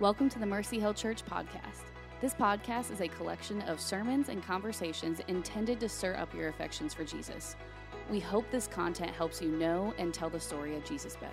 Welcome to the Mercy Hill Church podcast. This podcast is a collection of sermons and conversations intended to stir up your affections for Jesus. We hope this content helps you know and tell the story of Jesus better.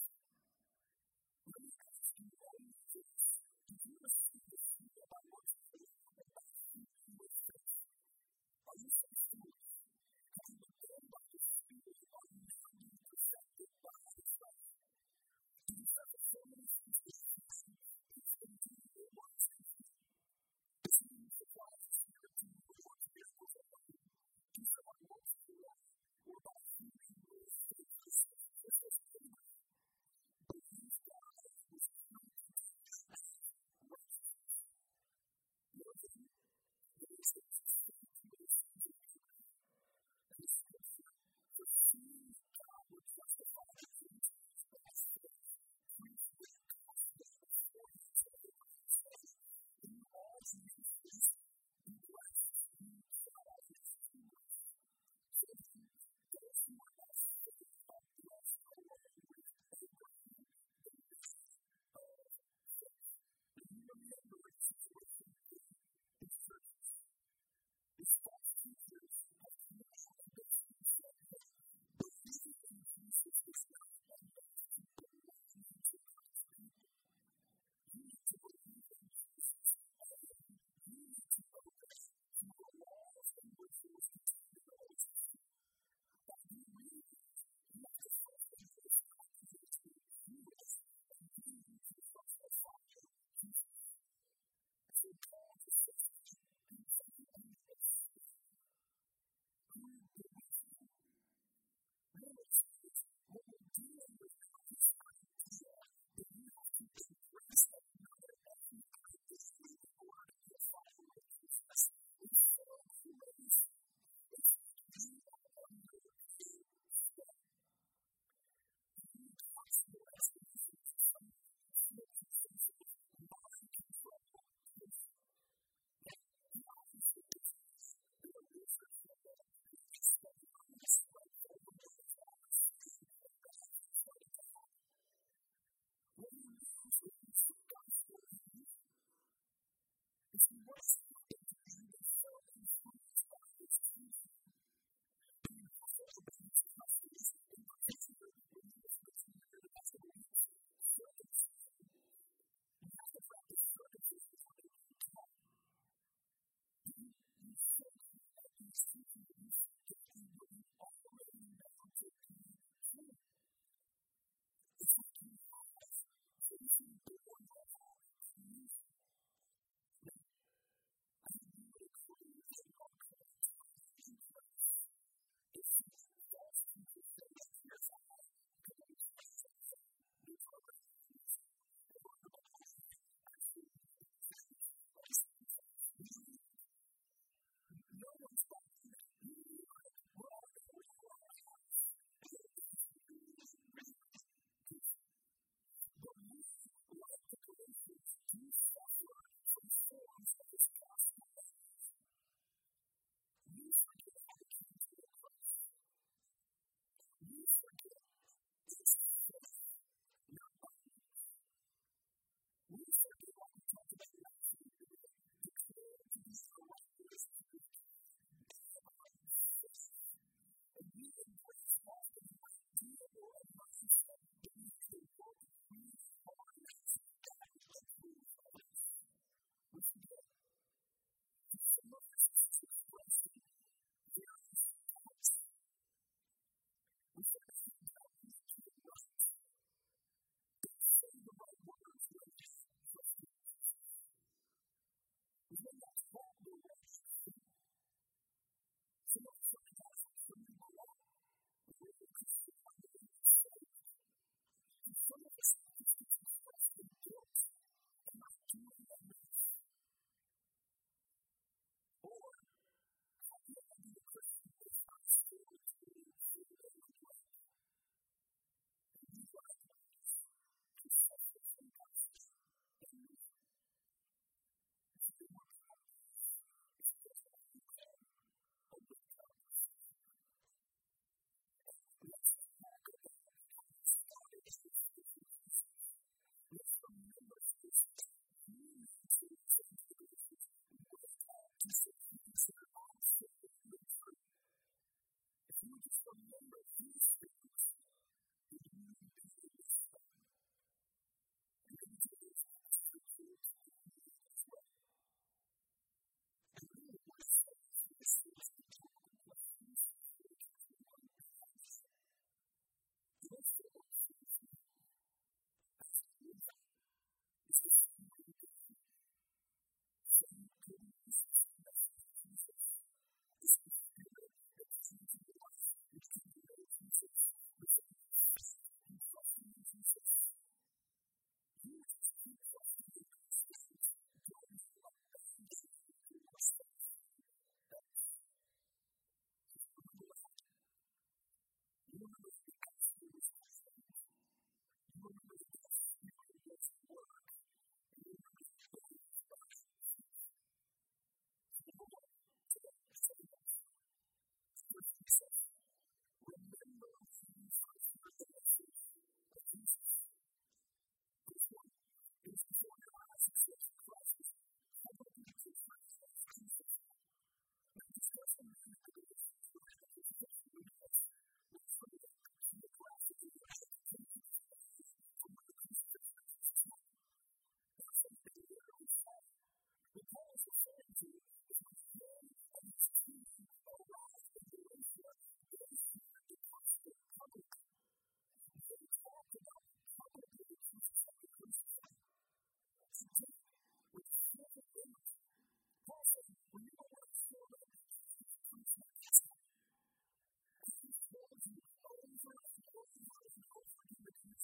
What's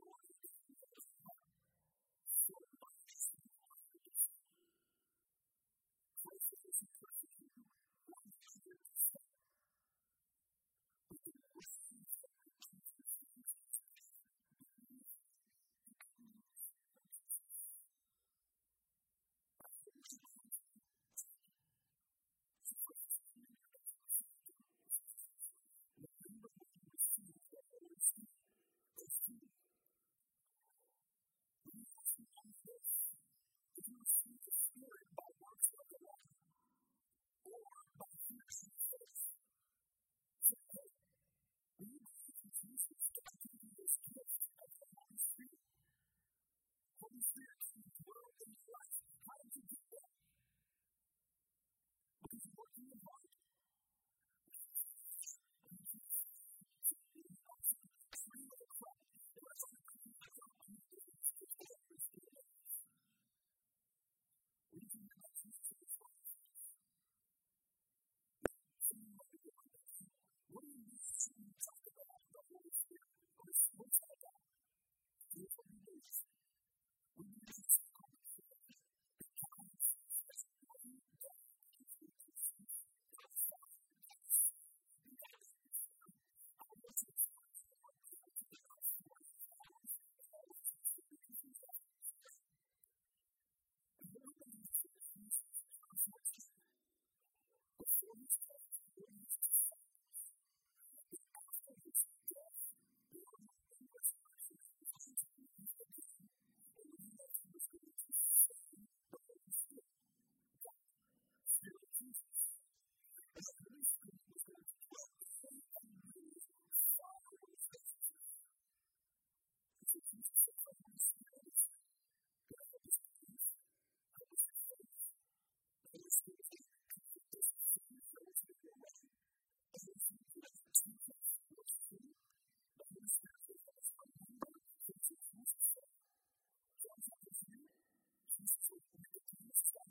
Lord. Lord, the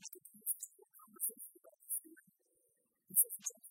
Thank you.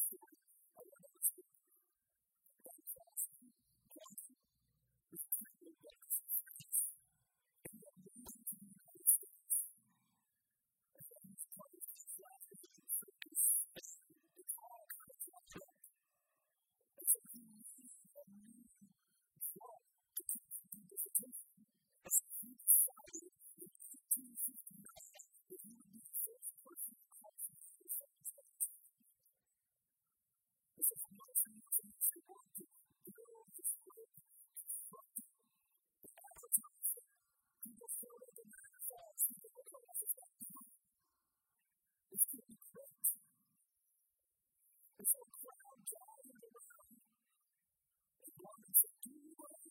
driving around. They wanted to do what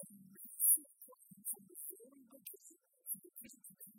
And the reason for the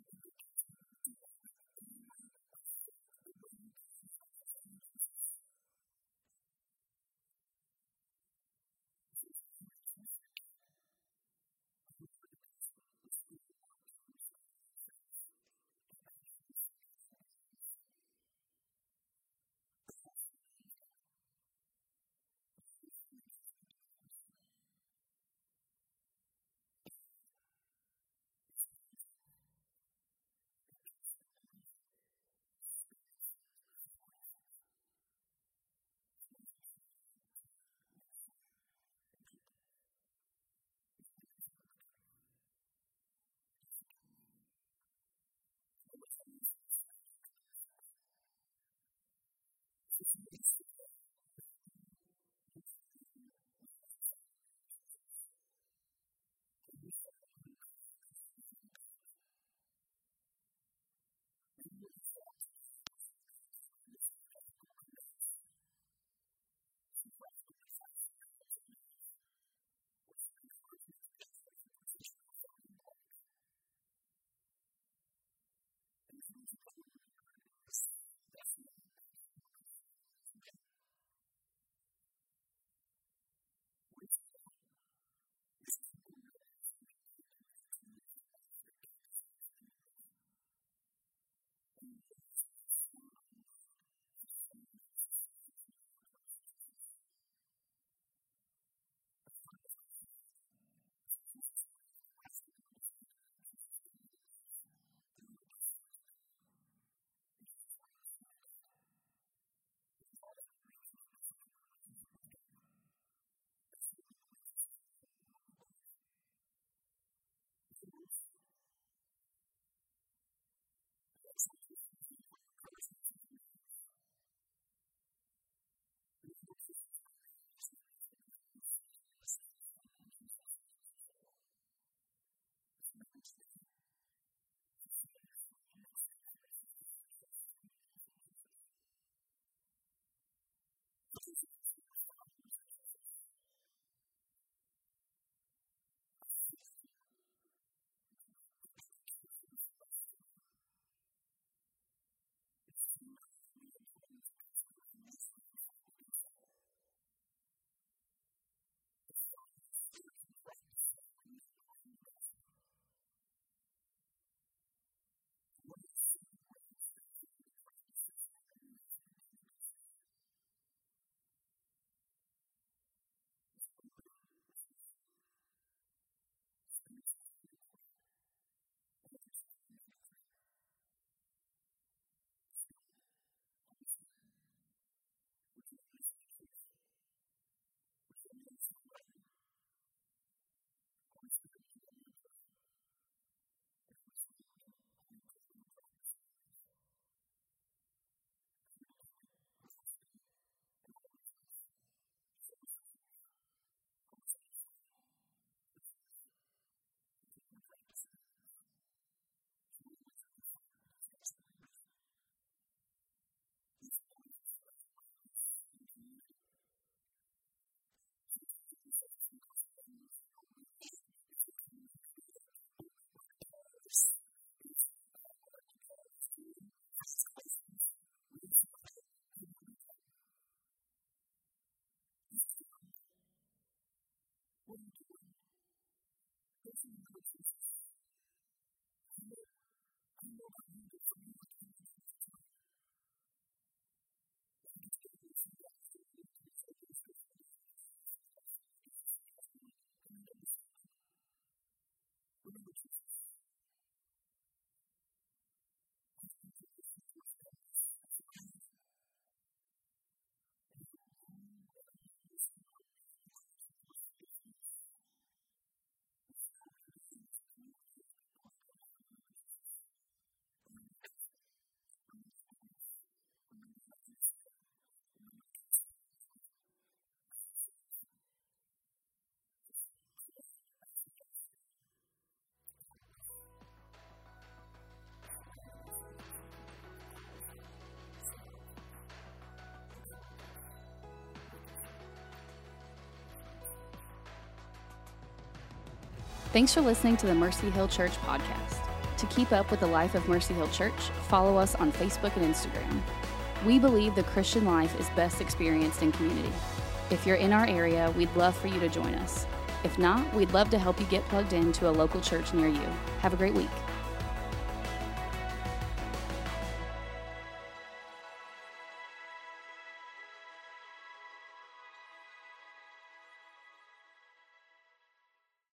I know I Thanks for listening to the Mercy Hill Church podcast. To keep up with the life of Mercy Hill Church, follow us on Facebook and Instagram. We believe the Christian life is best experienced in community. If you're in our area, we'd love for you to join us. If not, we'd love to help you get plugged into a local church near you. Have a great week.